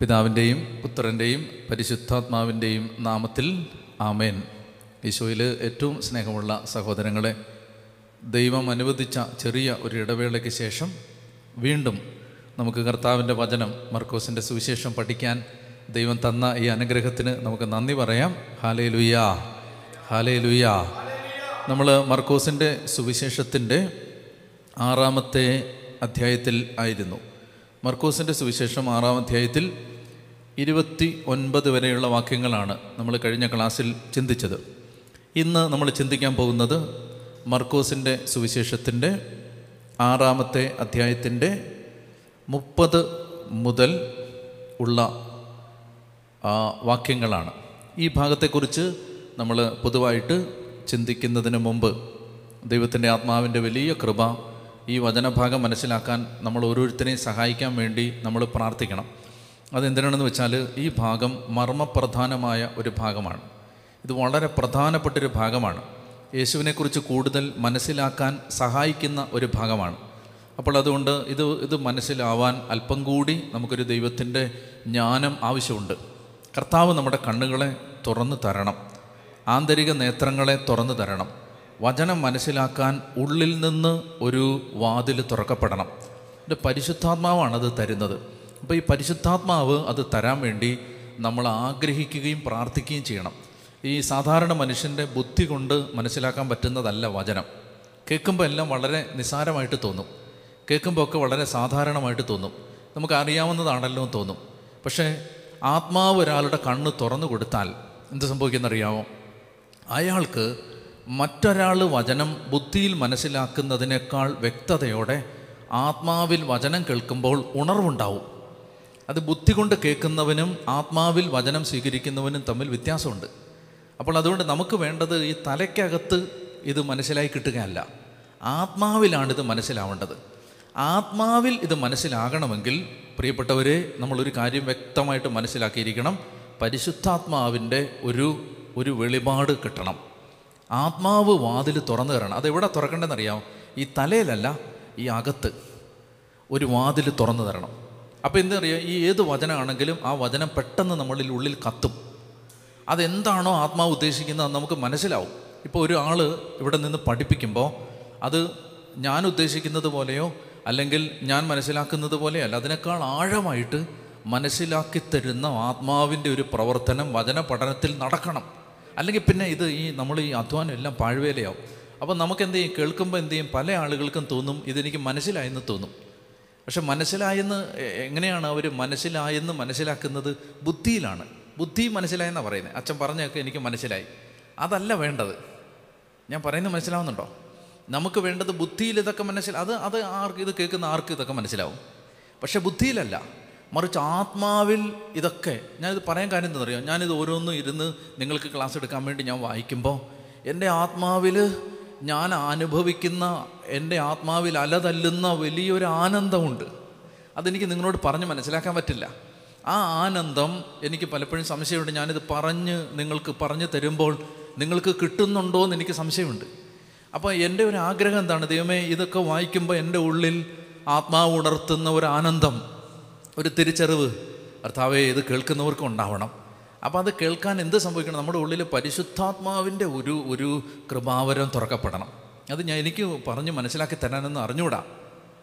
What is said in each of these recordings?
പിതാവിന്റെയും പുത്രന്റെയും പരിശുദ്ധാത്മാവിന്റെയും നാമത്തിൽ ആമേൻ. ഈശോയിൽ ഏറ്റവും സ്നേഹമുള്ള സഹോദരങ്ങളെ ദൈവം അനുവദിച്ച ചെറിയ ഒരു ഇടവേളയ്ക്ക് ശേഷം വീണ്ടും നമുക്ക് കർത്താവിന്റെ വചനം മർക്കോസിന്റെ സുവിശേഷം പഠിക്കാൻ ദൈവം തന്ന ഈ അനുഗ്രഹത്തിന് നമുക്ക് നന്ദി പറയാം. ഹാലേ ലുയാ ഹാലേ ലുയാ നമ്മൾ മർക്കോസിന്റെ സുവിശേഷത്തിന്റെ ആറാമത്തെ അധ്യായത്തിൽ ആയിരുന്നു. മർക്കോസിന്റെ സുവിശേഷം ആറാം അധ്യായത്തിൽ ഇരുപത്തി ഒൻപത് വരെയുള്ള വാക്യങ്ങളാണ് നമ്മൾ കഴിഞ്ഞ ക്ലാസ്സിൽ ചിന്തിച്ചത്. ഇന്ന് നമ്മൾ ചിന്തിക്കാൻ പോകുന്നത് മർക്കോസിന്റെ സുവിശേഷത്തിന്റെ ആറാമത്തെ അധ്യായത്തിന്റെ മുപ്പത് മുതൽ ഉള്ള വാക്യങ്ങളാണ്. ഈ ഭാഗത്തെക്കുറിച്ച് നമ്മൾ പൊതുവായിട്ട് ചിന്തിക്കുന്നതിന് മുമ്പ് ദൈവത്തിന്റെ ആത്മാവിന്റെ വലിയ കൃപ ഈ വചനഭാഗം മനസ്സിലാക്കാൻ നമ്മൾ ഓരോരുത്തരെയും സഹായിക്കാൻ വേണ്ടി നമ്മൾ പ്രാർത്ഥിക്കണം. അതെന്തിനാണെന്ന് വെച്ചാൽ ഈ ഭാഗം മർമ്മപ്രധാനമായ ഒരു ഭാഗമാണ്. ഇത് വളരെ പ്രധാനപ്പെട്ടൊരു ഭാഗമാണ്. യേശുവിനെക്കുറിച്ച് കൂടുതൽ മനസ്സിലാക്കാൻ സഹായിക്കുന്ന ഒരു ഭാഗമാണ്. അപ്പോൾ അതുകൊണ്ട് ഇത് ഇത് മനസ്സിലാവാൻ അല്പം കൂടി നമുക്കൊരു ദൈവത്തിന്റെ ജ്ഞാനം ആവശ്യമുണ്ട്. കർത്താവ് നമ്മുടെ കണ്ണുകളെ തുറന്നു തരണം. ആന്തരിക നേത്രങ്ങളെ തുറന്നു തരണം. വചനം മനസ്സിലാക്കാൻ ഉള്ളിൽ നിന്ന് ഒരു വാതിൽ തുറക്കപ്പെടണം. എന്റെ പരിശുദ്ധാത്മാവാണ് അത് തരുന്നത്. അപ്പോൾ ഈ പരിശുദ്ധാത്മാവ് അത് തരാൻ വേണ്ടി നമ്മൾ ആഗ്രഹിക്കുകയും പ്രാർത്ഥിക്കുകയും ചെയ്യണം. ഈ സാധാരണ മനുഷ്യന്റെ ബുദ്ധി കൊണ്ട് മനസ്സിലാക്കാൻ പറ്റുന്നതല്ല വചനം. കേൾക്കുമ്പോൾ എല്ലാം വളരെ നിസാരമായിട്ട് തോന്നും. കേൾക്കുമ്പോൾ ഒക്കെ വളരെ സാധാരണമായിട്ട് തോന്നും. നമുക്ക് അറിയാവുന്നതാണല്ലോ എന്ന് തോന്നും. പക്ഷേ ആത്മാവ് ഒരാളുടെ കണ്ണ് തുറന്നു കൊടുത്താൽ എന്ത് സംഭവിക്കുന്നറിയാമോ അയാൾക്ക് മറ്റൊരാൾ വചനം ബുദ്ധിയിൽ മനസ്സിലാക്കുന്നതിനേക്കാൾ വ്യക്തതയോടെ ആത്മാവിൽ വചനം കേൾക്കുമ്പോൾ ഉണർവുണ്ടാവും. അത് ബുദ്ധി കൊണ്ട് കേൾക്കുന്നവനും ആത്മാവിൽ വചനം സ്വീകരിക്കുന്നവനും തമ്മിൽ വ്യത്യാസമുണ്ട്. അപ്പോൾ അതുകൊണ്ട് നമുക്ക് വേണ്ടത് ഈ തലയ്ക്കകത്ത് ഇത് മനസ്സിലായി കിട്ടുകയല്ല. ആത്മാവിലാണ് ഇത് മനസ്സിലാവേണ്ടത്. ആത്മാവിൽ ഇത് മനസ്സിലാകണമെങ്കിൽ പ്രിയപ്പെട്ടവരെ നമ്മളൊരു കാര്യം വ്യക്തമായിട്ട് മനസ്സിലാക്കിയിരിക്കണം. പരിശുദ്ധാത്മാവിന്റെ ഒരു ഒരു വെളിപാട് കിട്ടണം. ആത്മാവ് വാതിൽ തുറന്നു തരണം. അതെവിടെ തുറക്കണ്ടെന്നറിയാം ഈ തലയിലല്ല ഈ അകത്ത് ഒരു വാതിൽ തുറന്നു തരണം. അപ്പോൾ എന്താ പറയുക ഈ ഏത് വചനമാണെങ്കിലും ആ വചനം പെട്ടെന്ന് നമ്മളിൽ ഉള്ളിൽ കത്തും. അതെന്താണോ ആത്മാവ് ഉദ്ദേശിക്കുന്നത് അത് നമുക്ക് മനസ്സിലാവും. ഇപ്പോൾ ഒരാൾ ഇവിടെ നിന്ന് പഠിപ്പിക്കുമ്പോൾ അത് ഞാൻ ഉദ്ദേശിക്കുന്നത് പോലെയോ അല്ലെങ്കിൽ ഞാൻ മനസ്സിലാക്കുന്നത് പോലെയല്ല അതിനേക്കാൾ ആഴമായിട്ട് മനസ്സിലാക്കി തരുന്ന ആത്മാവിന്റെ ഒരു പ്രവർത്തനം വചന പഠനത്തിൽ നടക്കണം. അല്ലെങ്കിൽ പിന്നെ ഇത് ഈ നമ്മൾ ഈ അധ്വാനം എല്ലാം പാഴ്വേലയാവും. അപ്പോൾ നമുക്ക് എന്ത് ചെയ്യും? കേൾക്കുമ്പോൾ എന്ത് ചെയ്യും? പല ആളുകൾക്കും തോന്നും ഇതെനിക്ക് മനസ്സിലായെന്ന് തോന്നും. പക്ഷെ മനസ്സിലായെന്ന് എങ്ങനെയാണ് അവർ മനസ്സിലായെന്ന് മനസ്സിലാക്കുന്നത്? ബുദ്ധിയിലാണ്. ബുദ്ധി മനസ്സിലായെന്നാണ് പറയുന്നത്. അച്ഛൻ പറഞ്ഞൊക്കെ എനിക്ക് മനസ്സിലായി. അതല്ല വേണ്ടത്. ഞാൻ പറയുന്നത് മനസ്സിലാവുന്നുണ്ടോ? നമുക്ക് വേണ്ടത് ബുദ്ധിയിൽ ഇതൊക്കെ മനസ്സിലാവും അത് അത് ആർക്ക് ഇത് കേൾക്കുന്ന ആർക്ക് ഇതൊക്കെ മനസ്സിലാവും? പക്ഷെ ബുദ്ധിയിലല്ല. മറിച്ച് ആത്മാവിൽ ഇതൊക്കെ ഞാനിത് പറയാൻ കാര്യം എന്താ അറിയാം ഞാനിത് ഓരോന്നും ഇരുന്ന് നിങ്ങൾക്ക് ക്ലാസ് എടുക്കാൻ വേണ്ടി ഞാൻ വായിക്കുമ്പോൾ എന്റെ ആത്മാവിൽ ഞാൻ അനുഭവിക്കുന്ന എന്റെ ആത്മാവിൽ അലതല്ലുന്ന വലിയൊരു ആനന്ദമുണ്ട്. അതെനിക്ക് നിങ്ങളോട് പറഞ്ഞ് മനസ്സിലാക്കാൻ പറ്റില്ല. ആ ആനന്ദം എനിക്ക് പലപ്പോഴും സംശയമുണ്ട്. ഞാനിത് പറഞ്ഞ് നിങ്ങൾക്ക് പറഞ്ഞു തരുമ്പോൾ നിങ്ങൾക്ക് കിട്ടുന്നുണ്ടോ എന്ന് എനിക്ക് സംശയമുണ്ട്. അപ്പോൾ എന്റെ ഒരു ആഗ്രഹം എന്താണ്? ദൈവമേ ഇതൊക്കെ വായിക്കുമ്പോൾ എന്റെ ഉള്ളിൽ ആത്മാവ് ഉണർത്തുന്ന ഒരു ആനന്ദം. ഒരു തിരിച്ചറിവ്. കർത്താവെ ഇത് കേൾക്കുന്നവർക്കും ഉണ്ടാവണം. അപ്പോൾ അത് കേൾക്കാൻ എന്ത് സംഭവിക്കണം? നമ്മുടെ ഉള്ളിൽ പരിശുദ്ധാത്മാവിന്റെ ഒരു ഒരു കൃപാവരം തുറക്കപ്പെടണം. അത് ഞാൻ എനിക്ക് പറഞ്ഞ് മനസ്സിലാക്കി തരാനൊന്നും അറിഞ്ഞുകൂടാ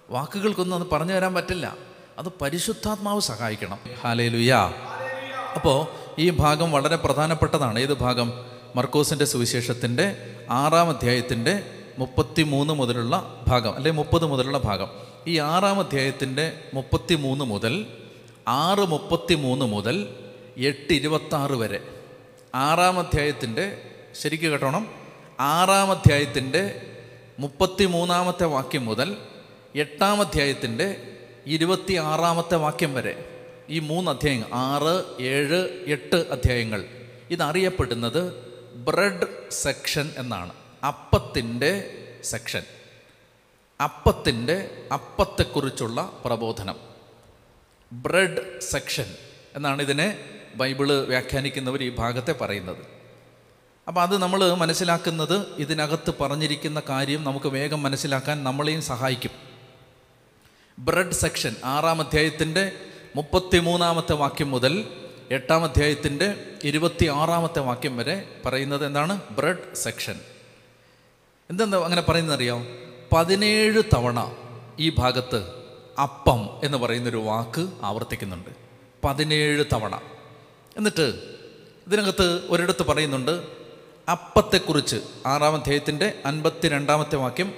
വാക്കുകൾക്കൊന്നും അത് പറഞ്ഞു തരാൻ പറ്റില്ല. അത് പരിശുദ്ധാത്മാവ് സഹായിക്കണം. ഹാലേ ലുയാ അപ്പോൾ ഈ ഭാഗം വളരെ പ്രധാനപ്പെട്ടതാണ്. ഏത് ഭാഗം? മർക്കോസിന്റെ സുവിശേഷത്തിന്റെ ആറാം അധ്യായത്തിന്റെ മുപ്പത്തി മൂന്ന് മുതലുള്ള ഭാഗം. അല്ലെ മുപ്പത് മുതലുള്ള ഭാഗം. ഈ ആറാം അധ്യായത്തിന്റെ മുപ്പത്തി മൂന്ന് മുതൽ ആറ് മുപ്പത്തി മൂന്ന് മുതൽ എട്ട് ഇരുപത്താറ് വരെ. ആറാം അധ്യായത്തിന്റെ ശരിക്കും കേട്ടോണം. ആറാം അധ്യായത്തിന്റെ മുപ്പത്തി മൂന്നാമത്തെ വാക്യം മുതൽ എട്ടാം അധ്യായത്തിന്റെ ഇരുപത്തി ആറാമത്തെ വാക്യം വരെ. ഈ മൂന്ന് അധ്യായങ്ങൾ ആറ് ഏഴ് എട്ട് അധ്യായങ്ങൾ. ഇതറിയപ്പെടുന്നത് ബ്രെഡ് സെക്ഷൻ എന്നാണ്. അപ്പത്തിന്റെ സെക്ഷൻ. അപ്പത്തിന്റെ അപ്പത്തെക്കുറിച്ചുള്ള പ്രബോധനം. ബ്രെഡ് സെക്ഷൻ എന്നാണ് ഇതിനെ ബൈബിൾ വ്യാഖ്യാനിക്കുന്നവർ ഈ ഭാഗത്തെ പറയുന്നത്. അപ്പോൾ അത് നമ്മൾ മനസ്സിലാക്കുന്നത് ഇതിനകത്ത് പറഞ്ഞിരിക്കുന്ന കാര്യം നമുക്ക് വേഗം മനസ്സിലാക്കാൻ നമ്മളെയും സഹായിക്കും. ബ്രെഡ് സെക്ഷൻ ആറാം അധ്യായത്തിന്റെ മുപ്പത്തിമൂന്നാമത്തെ വാക്യം മുതൽ എട്ടാം അധ്യായത്തിന്റെ ഇരുപത്തി ആറാമത്തെ വാക്യം വരെ പറയുന്നത് എന്താണ്? Bread section. എന്തെന്താ അങ്ങനെ പറയുന്നത് പതിനേഴ് തവണ ഈ ഭാഗത്ത് അപ്പം എന്ന് പറയുന്നൊരു വാക്ക് ആവർത്തിക്കുന്നുണ്ട്. പതിനേഴ് തവണ. എന്നിട്ട് ഇതിനകത്ത് ഒരിടത്ത് പറയുന്നുണ്ട് അപ്പത്തെക്കുറിച്ച്. ആറാം അധ്യായത്തിന്റെ അൻപത്തി രണ്ടാമത്തെ വാക്യം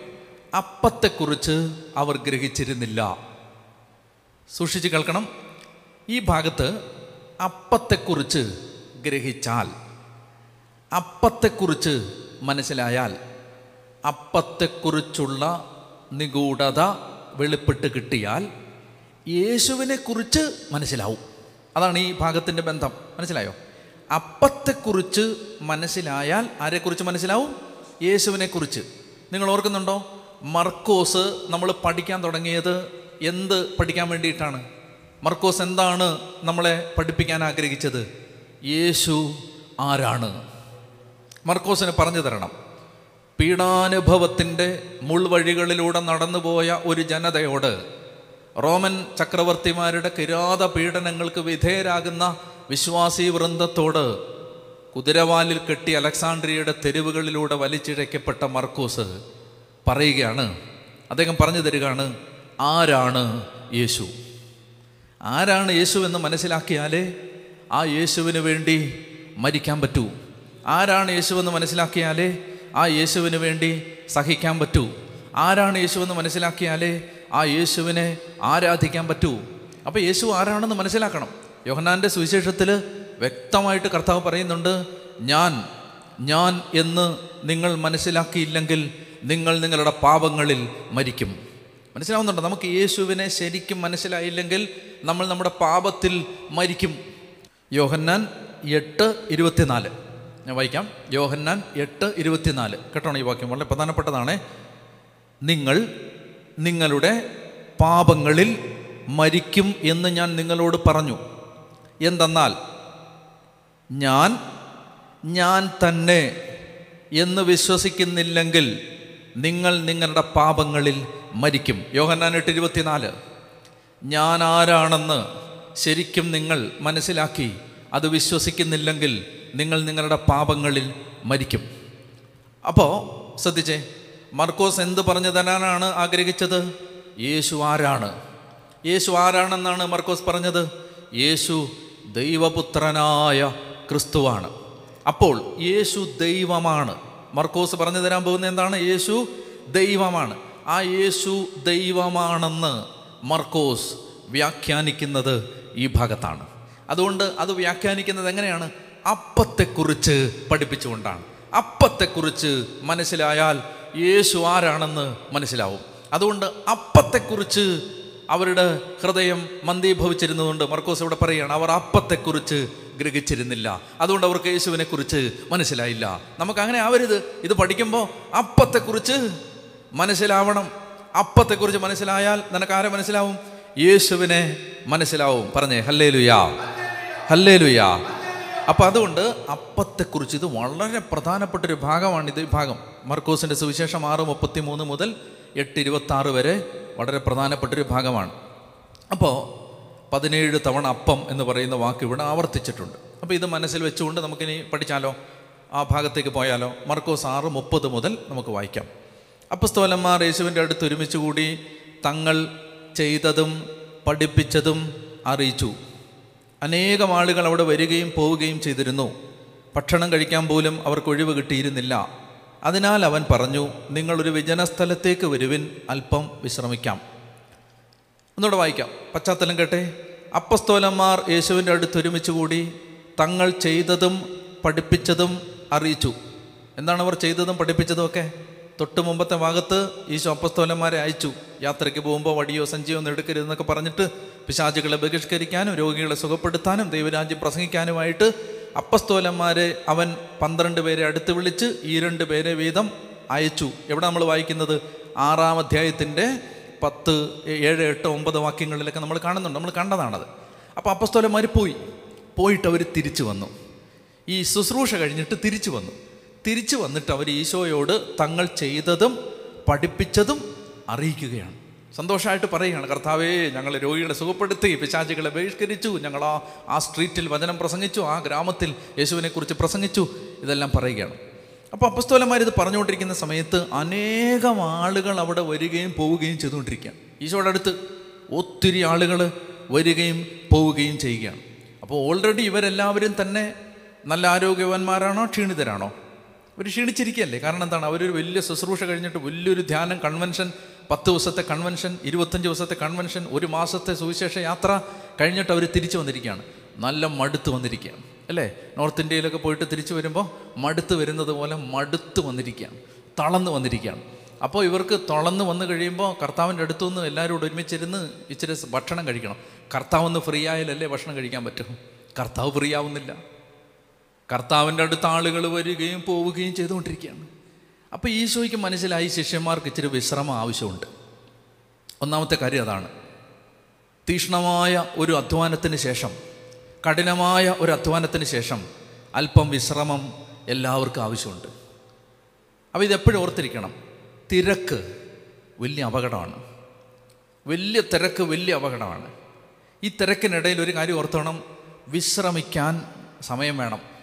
അപ്പത്തെക്കുറിച്ച് അവർ ഗ്രഹിച്ചിരുന്നില്ല. സൂക്ഷിച്ച് കേൾക്കണം. ഈ ഭാഗത്ത് അപ്പത്തെക്കുറിച്ച് ഗ്രഹിച്ചാൽ അപ്പത്തെക്കുറിച്ച് മനസ്സിലായാൽ അപ്പത്തെക്കുറിച്ചുള്ള നിഗൂഢത വെളിപ്പെട്ട് കിട്ടിയാൽ യേശുവിനെക്കുറിച്ച് മനസ്സിലാവും. അതാണ് ഈ ഭാഗത്തിന്റെ ബന്ധം. മനസ്സിലായോ? അപ്പത്തെക്കുറിച്ച് മനസ്സിലായാൽ ആരെക്കുറിച്ച് മനസ്സിലാവും? യേശുവിനെക്കുറിച്ച്. നിങ്ങൾ ഓർക്കുന്നുണ്ടോ? മർക്കോസ് നമ്മൾ പഠിക്കാൻ തുടങ്ങിയത് എന്ത് പഠിക്കാൻ വേണ്ടിയിട്ടാണ്? മർക്കോസ് എന്താണ് നമ്മളെ പഠിപ്പിക്കാൻ ആഗ്രഹിച്ചത്? യേശു ആരാണ്? മർക്കോസിന് പറഞ്ഞു തരണം. പീഡാനുഭവത്തിന്റെ മുൾവഴികളിലൂടെ നടന്നുപോയ ഒരു ജനതയോട് റോമൻ ചക്രവർത്തിമാരുടെ കിരാത പീഡനങ്ങൾക്ക് വിധേയരാകുന്ന വിശ്വാസി വൃന്ദത്തോട് കുതിരവാലിൽ കെട്ടി അലക്സാണ്ട്രിയയുടെ തെരുവുകളിലൂടെ വലിച്ചിഴയ്ക്കപ്പെട്ട മർക്കൂസ് പറയുകയാണ്. അദ്ദേഹം പറഞ്ഞു തരികയാണ് ആരാണ് യേശു? ആരാണ് യേശു എന്ന് മനസ്സിലാക്കിയാലേ ആ യേശുവിന് വേണ്ടി മരിക്കാൻ പറ്റൂ. ആരാണ് യേശു എന്ന് മനസ്സിലാക്കിയാലേ ആ യേശുവിന് വേണ്ടി സഹിക്കാൻ പറ്റൂ. ആരാണ് യേശുവെന്ന് മനസ്സിലാക്കിയാലേ ആ യേശുവിനെ ആരാധിക്കാൻ പറ്റൂ. അപ്പോൾ യേശു ആരാണെന്ന് മനസ്സിലാക്കണം. യോഹന്നാന്റെ സുവിശേഷത്തിൽ വ്യക്തമായിട്ട് കർത്താവ് പറയുന്നുണ്ട് ഞാൻ ഞാൻ എന്ന് നിങ്ങൾ മനസ്സിലാക്കിയില്ലെങ്കിൽ നിങ്ങൾ നിങ്ങളുടെ പാപങ്ങളിൽ മരിക്കും. മനസ്സിലാവുന്നുണ്ടോ? നമുക്ക് യേശുവിനെ ശരിക്കും മനസ്സിലായില്ലെങ്കിൽ നമ്മൾ നമ്മുടെ പാപത്തിൽ മരിക്കും. യോഹന്നാൻ എട്ട് ഇരുപത്തിനാല്. ഞാൻ വായിക്കാം. യോഹന്നാൻ എട്ട് ഇരുപത്തിനാല്. കേട്ടോണം ഈ വാക്യം വളരെ പ്രധാനപ്പെട്ടതാണ്. നിങ്ങൾ നിങ്ങളുടെ പാപങ്ങളിൽ മരിക്കും എന്ന് ഞാൻ നിങ്ങളോട് പറഞ്ഞു. എന്തെന്നാൽ ഞാൻ ഞാൻ തന്നെ എന്ന് വിശ്വസിക്കുന്നില്ലെങ്കിൽ നിങ്ങൾ നിങ്ങളുടെ പാപങ്ങളിൽ മരിക്കും. യോഹന്നാൻ എട്ട് ഇരുപത്തിനാല്. ഞാൻ ആരാണെന്ന് ശരിക്കും നിങ്ങൾ മനസ്സിലാക്കി. അത് വിശ്വസിക്കുന്നില്ലെങ്കിൽ നിങ്ങൾ നിങ്ങളുടെ പാപങ്ങളിൽ മരിക്കും. അപ്പോൾ ശ്രദ്ധിച്ചേ മർക്കോസ് എന്ത് പറഞ്ഞു തരാനാണ് ആഗ്രഹിച്ചത്? യേശു ആരാണ്? യേശു ആരാണെന്നാണ് മർക്കോസ് പറഞ്ഞത്? യേശു ദൈവപുത്രനായ ക്രിസ്തുവാണ്. അപ്പോൾ യേശു ദൈവമാണ്. മർക്കോസ് പറഞ്ഞു തരാൻ പോകുന്ന എന്താണ്? യേശു ദൈവമാണ്. ആ യേശു ദൈവമാണെന്ന് മർക്കോസ് വ്യാഖ്യാനിക്കുന്നത് ഈ ഭാഗത്താണ്. അതുകൊണ്ട് അത് വ്യാഖ്യാനിക്കുന്നത് എങ്ങനെയാണ്? അപ്പത്തെക്കുറിച്ച് പഠിപ്പിച്ചുകൊണ്ടാണ്. അപ്പത്തെക്കുറിച്ച് മനസ്സിലായാൽ യേശു ആരാണെന്ന് മനസ്സിലാവും. അതുകൊണ്ട് അപ്പത്തെക്കുറിച്ച് അവരുടെ ഹൃദയം മന്ദീഭവിച്ചിരുന്നതുകൊണ്ട് മർക്കോസ് ഇവിടെ പറയുകയാണ് അവർ അപ്പത്തെക്കുറിച്ച് ഗ്രഹിച്ചിരുന്നില്ല. അതുകൊണ്ട് അവർക്ക് യേശുവിനെക്കുറിച്ച് മനസ്സിലായില്ല. നമുക്ക് അങ്ങനെ ആവരുത്. ഇത് പഠിക്കുമ്പോൾ അപ്പത്തെക്കുറിച്ച് മനസ്സിലാവണം. അപ്പത്തെക്കുറിച്ച് മനസ്സിലായാൽ നിനക്ക് ആരെ മനസ്സിലാവും? യേശുവിനെ മനസ്സിലാവും. പറഞ്ഞേ ഹല്ലേ ലുയാ ഹല്ലേ ലുയാ അപ്പം അതുകൊണ്ട് അപ്പത്തെക്കുറിച്ച് ഇത് വളരെ പ്രധാനപ്പെട്ടൊരു ഭാഗമാണ് ഇത് ഭാഗം. മർക്കോസിന്റെ സുവിശേഷം ആറ് മുപ്പത്തി മൂന്ന് മുതൽ എട്ട് ഇരുപത്തി വരെ വളരെ പ്രധാനപ്പെട്ട ഒരു ഭാഗമാണ്. അപ്പോൾ പതിനേഴ് തവണ അപ്പം എന്ന് പറയുന്ന വാക്ക് ഇവിടെ ആവർത്തിച്ചിട്ടുണ്ട്. അപ്പോൾ ഇത് മനസ്സിൽ വെച്ചുകൊണ്ട് നമുക്കിനി പഠിച്ചാലോ? ആ ഭാഗത്തേക്ക് പോയാലോ? മർക്കോസ് ആറ് മുപ്പത് മുതൽ നമുക്ക് വായിക്കാം. അപ്പസ്തോലന്മാർ യേശുവിന്റെ അടുത്ത് ഒരുമിച്ച് കൂടി തങ്ങൾ ചെയ്തതും പഠിപ്പിച്ചതും അറിയിച്ചു. അനേകം ആളുകൾ അവിടെ വരികയും പോവുകയും ചെയ്തിരുന്നു. ഭക്ഷണം കഴിക്കാൻ പോലും അവർക്ക് ഒഴിവ് കിട്ടിയിരുന്നില്ല. അതിനാൽ അവൻ പറഞ്ഞു നിങ്ങളൊരു വിജനസ്ഥലത്തേക്ക് വരുവിൻ അല്പം വിശ്രമിക്കാം. ഒന്നുകൂടെ വായിക്കാം. പശ്ചാത്തലം കേട്ടെ. അപ്പസ്തോലന്മാർ യേശുവിന്റെ അടുത്ത് ഒരുമിച്ച് കൂടി തങ്ങൾ ചെയ്തതും പഠിപ്പിച്ചതും അറിയിച്ചു. എന്താണ് അവർ ചെയ്തതും പഠിപ്പിച്ചതും ഒക്കെ? തൊട്ട് മുമ്പത്തെ ഭാഗത്ത് ഈശോ അപ്പസ്തോലന്മാരെ അയച്ചു. യാത്രയ്ക്ക് പോകുമ്പോൾ വടിയോ സഞ്ചിയോ ഒന്നും എടുക്കരുതെന്നൊക്കെ പറഞ്ഞിട്ട് പിശാചുകളെ ബഹിഷ്കരിക്കാനും രോഗികളെ സുഖപ്പെടുത്താനും ദൈവരാജ്യം പ്രസംഗിക്കാനുമായിട്ട് അപ്പസ്തോലന്മാരെ അവൻ പന്ത്രണ്ട് പേരെ അടുത്ത് വിളിച്ച് ഈ രണ്ട് പേരെ വീതം അയച്ചു. എവിടെ നമ്മൾ വായിക്കുന്നത്? ആറാം അധ്യായത്തിന്റെ പത്ത് ഏഴ് എട്ട് ഒമ്പത് വാക്യങ്ങളിലൊക്കെ നമ്മൾ കാണുന്നുണ്ട്. നമ്മൾ കണ്ടതാണത്. അപ്പോൾ അപ്പസ്തോലന്മാർ പോയി. പോയിട്ട് അവർ തിരിച്ചു വന്നു. ഈ ശുശ്രൂഷ കഴിഞ്ഞിട്ട് തിരിച്ചു വന്നു. തിരിച്ചു വന്നിട്ട് അവർ ഈശോയോട് തങ്ങൾ ചെയ്തതും പഠിപ്പിച്ചതും അറിയിക്കുകയാണ്. സന്തോഷമായിട്ട് പറയുകയാണ് കർത്താവേ ഞങ്ങൾ രോഗികളെ സുഖപ്പെടുത്തി പിശാചികളെ ബഹിഷ്കരിച്ചു ഞങ്ങൾ ആ ആ സ്ട്രീറ്റിൽ വചനം പ്രസംഗിച്ചു ആ ഗ്രാമത്തിൽ യേശുവിനെക്കുറിച്ച് പ്രസംഗിച്ചു ഇതെല്ലാം പറയുകയാണ്. അപ്പോൾ അപ്പസ്തോലന്മാർ ഇത് പറഞ്ഞുകൊണ്ടിരിക്കുന്ന സമയത്ത് അനേകം ആളുകൾ അവിടെ വരികയും പോവുകയും ചെയ്തുകൊണ്ടിരിക്കുകയാണ്. ഈശോയുടെ അടുത്ത് ഒത്തിരി ആളുകൾ വരികയും പോവുകയും ചെയ്യുകയാണ്. അപ്പോൾ ഓൾറെഡി ഇവരെല്ലാവരും തന്നെ നല്ല ആരോഗ്യവാന്മാരാണോ ക്ഷീണിതരാണോ? അവർ ക്ഷീണിച്ചിരിക്കുകയല്ലേ? കാരണം എന്താണ്? അവരൊരു വലിയ ശുശ്രൂഷ കഴിഞ്ഞിട്ട് വലിയൊരു ധ്യാനം കൺവെൻഷൻ പത്ത് ദിവസത്തെ കൺവെൻഷൻ ഇരുപത്തഞ്ച് ദിവസത്തെ കൺവെൻഷൻ ഒരു മാസത്തെ സുവിശേഷ യാത്ര കഴിഞ്ഞിട്ട് അവർ തിരിച്ചു വന്നിരിക്കുകയാണ്. നല്ല മടുത്ത് വന്നിരിക്കുകയാണ്. അല്ലേ? നോർത്ത് ഇന്ത്യയിലൊക്കെ പോയിട്ട് തിരിച്ചു വരുമ്പോൾ മടുത്ത് വരുന്നത് പോലെ മടുത്ത് വന്നിരിക്കുകയാണ്. തളന്ന് വന്നിരിക്കുകയാണ്. അപ്പോൾ ഇവർക്ക് തുളന്ന് വന്നു കഴിയുമ്പോൾ കർത്താവിന്റെ അടുത്തുനിന്ന് എല്ലാവരും കൂടെ ഒരുമിച്ചിരുന്ന് ഇച്ചിരി ഭക്ഷണം കഴിക്കണം. കർത്താവൊന്ന് ഫ്രീ ആയാലല്ലേ ഭക്ഷണം കഴിക്കാൻ പറ്റും? കർത്താവ് ഫ്രീ ആവുന്നില്ല. കർത്താവിന്റെ അടുത്ത് ആളുകൾ വരികയും പോവുകയും ചെയ്തുകൊണ്ടിരിക്കുകയാണ്. അപ്പോൾ ഈശോയ്ക്ക് മനസ്സിലായി ശിഷ്യന്മാർക്ക് ഇച്ചിരി വിശ്രമം ആവശ്യമുണ്ട്. ഒന്നാമത്തെ കാര്യം അതാണ്. തീഷ്ണമായ ഒരു അധ്വാനത്തിന് ശേഷം കഠിനമായ ഒരു അധ്വാനത്തിന് ശേഷം അല്പം വിശ്രമം എല്ലാവർക്കും ആവശ്യമുണ്ട്. അപ്പോൾ ഇതെപ്പോഴും ഓർത്തിരിക്കണം. തിരക്ക് വലിയ അപകടമാണ്. വലിയ തിരക്ക് വലിയ അപകടമാണ്. ഈ തിരക്കിനിടയിൽ ഒരു കാര്യം ഓർത്തോണം. വിശ്രമിക്കാൻ സമയം വേണം.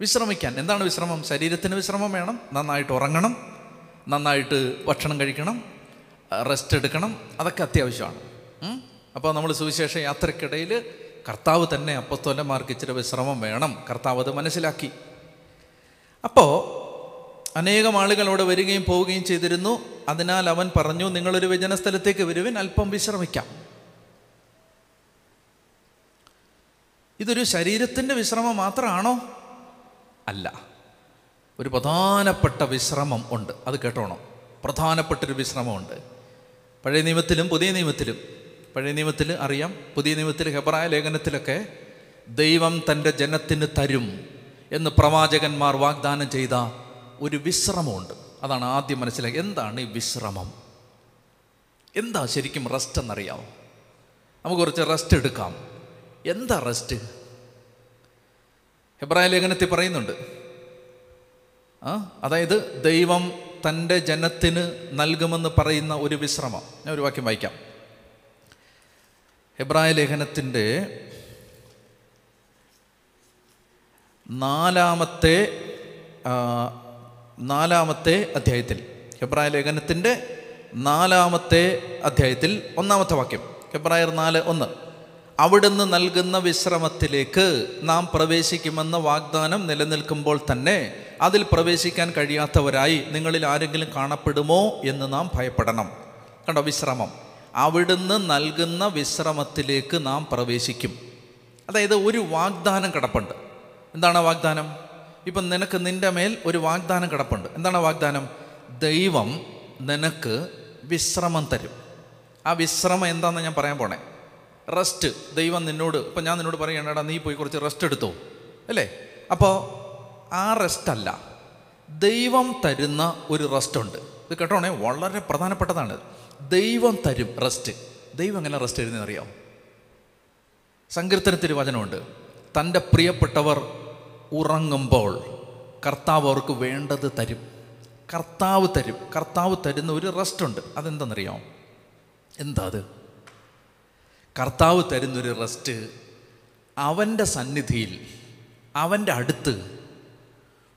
വിശ്രമിക്കാൻ. എന്താണ് വിശ്രമം? ശരീരത്തിന് വിശ്രമം വേണം. നന്നായിട്ട് ഉറങ്ങണം. നന്നായിട്ട് ഭക്ഷണം കഴിക്കണം. റെസ്റ്റ് എടുക്കണം. അതൊക്കെ അത്യാവശ്യമാണ്. അപ്പോൾ നമ്മൾ സുവിശേഷ യാത്രക്കിടയിൽ കർത്താവ് തന്നെ അപ്പസ്തോലന്മാർക്ക് ഇച്ചിരി വിശ്രമം വേണം. കർത്താവ് അത് മനസ്സിലാക്കി. അപ്പോൾ അനേകം ആളുകൾ അവിടെ വരികയും പോവുകയും ചെയ്തിരുന്നു. അതിനാൽ അവൻ പറഞ്ഞു നിങ്ങളൊരു വിജന സ്ഥലത്തേക്ക് വരുവിൻ. അല്പം വിശ്രമിക്കാം. ഇതൊരു ശരീരത്തിന്റെ വിശ്രമം മാത്രമാണോ? അല്ല. ഒരു പ്രധാനപ്പെട്ട വിശ്രമം ഉണ്ട്. അത് കേട്ടോണം. പ്രധാനപ്പെട്ടൊരു വിശ്രമമുണ്ട്. പഴയ നിയമത്തിലും പുതിയ നിയമത്തിലും. പഴയ നിയമത്തിൽ അറിയാം. പുതിയ നിയമത്തിൽ ഹെബ്രായ ലേഖനത്തിലൊക്കെ ദൈവം തന്റെ ജനത്തിന് തരും എന്ന് പ്രവാചകന്മാർ വാഗ്ദാനം ചെയ്ത ഒരു വിശ്രമമുണ്ട്. അതാണ് ആദ്യം മനസ്സിലാക്കി എന്താണ് ഈ വിശ്രമം? എന്താ ശരിക്കും റെസ്റ്റ് എന്നറിയാമോ നമുക്ക് കുറച്ച് റെസ്റ്റ് എടുക്കാം. എന്താ റെസ്റ്റ് ഹെബ്രായ ലേഖനത്തിൽ പറയുന്നുണ്ട്. ആ അതായത് ദൈവം തന്റെ ജനത്തിന് നൽകുമെന്ന് പറയുന്ന ഒരു വിശ്രമം. ഞാൻ ഒരു വാക്യം വായിക്കാം. ഹെബ്രായ ലേഖനത്തിന്റെ നാലാമത്തെ നാലാമത്തെ അധ്യായത്തിൽ ഹെബ്രായ ലേഖനത്തിന്റെ നാലാമത്തെ അധ്യായത്തിൽ ഒന്നാമത്തെ വാക്യം ഹെബ്രായർ നാല് ഒന്ന്. അവിടുന്ന് നൽകുന്ന വിശ്രമത്തിലേക്ക് നാം പ്രവേശിക്കുമെന്ന വാഗ്ദാനം നിലനിൽക്കുമ്പോൾ തന്നെ അതിൽ പ്രവേശിക്കാൻ കഴിയാത്തവരായി നിങ്ങളിൽ ആരെങ്കിലും കാണപ്പെടുമോ എന്ന് നാം ഭയപ്പെടണം. കണ്ടോ വിശ്രമം? അവിടുന്ന് നൽകുന്ന വിശ്രമത്തിലേക്ക് നാം പ്രവേശിക്കും. അതായത് ഒരു വാഗ്ദാനം കിടപ്പുണ്ട്. എന്താണ് വാഗ്ദാനം? ഇപ്പം നിനക്ക് നിന്റെ മേൽ ഒരു വാഗ്ദാനം കിടപ്പുണ്ട്. എന്താണ് വാഗ്ദാനം? ദൈവം നിനക്ക് വിശ്രമം തരും. ആ വിശ്രമം എന്താണെന്ന് ഞാൻ പറയാൻ പോണേ? റെസ്റ്റ്. ദൈവം നിന്നോട് ഇപ്പം ഞാൻ നിന്നോട് പറയണടാ നീ പോയി കുറച്ച് റെസ്റ്റ് എടുത്തോ. അല്ലേ? അപ്പോൾ ആ റെസ്റ്റ് അല്ല ദൈവം തരുന്ന ഒരു റെസ്റ്റ് ഉണ്ട് ഇത് കേട്ടോണേ? വളരെ പ്രധാനപ്പെട്ടതാണ്. ദൈവം തരും റെസ്റ്റ്. ദൈവം എങ്ങനെ റെസ്റ്റ് തരുന്നതെന്ന് അറിയാം സങ്കീർത്തനത്തിൽ വചനമുണ്ട് തന്റെ പ്രിയപ്പെട്ടവർ ഉറങ്ങുമ്പോൾ കർത്താവ് അവർക്ക് വേണ്ടത് തരും. കർത്താവ് തരും. കർത്താവ് തരുന്ന ഒരു റെസ്റ്റ് ഉണ്ട് അതെന്താണെന്നറിയാം എന്താ അത്? കർത്താവ് തരുന്നൊരു റെസ്റ്റ് അവന്റെ സന്നിധിയിൽ അവന്റെ അടുത്ത്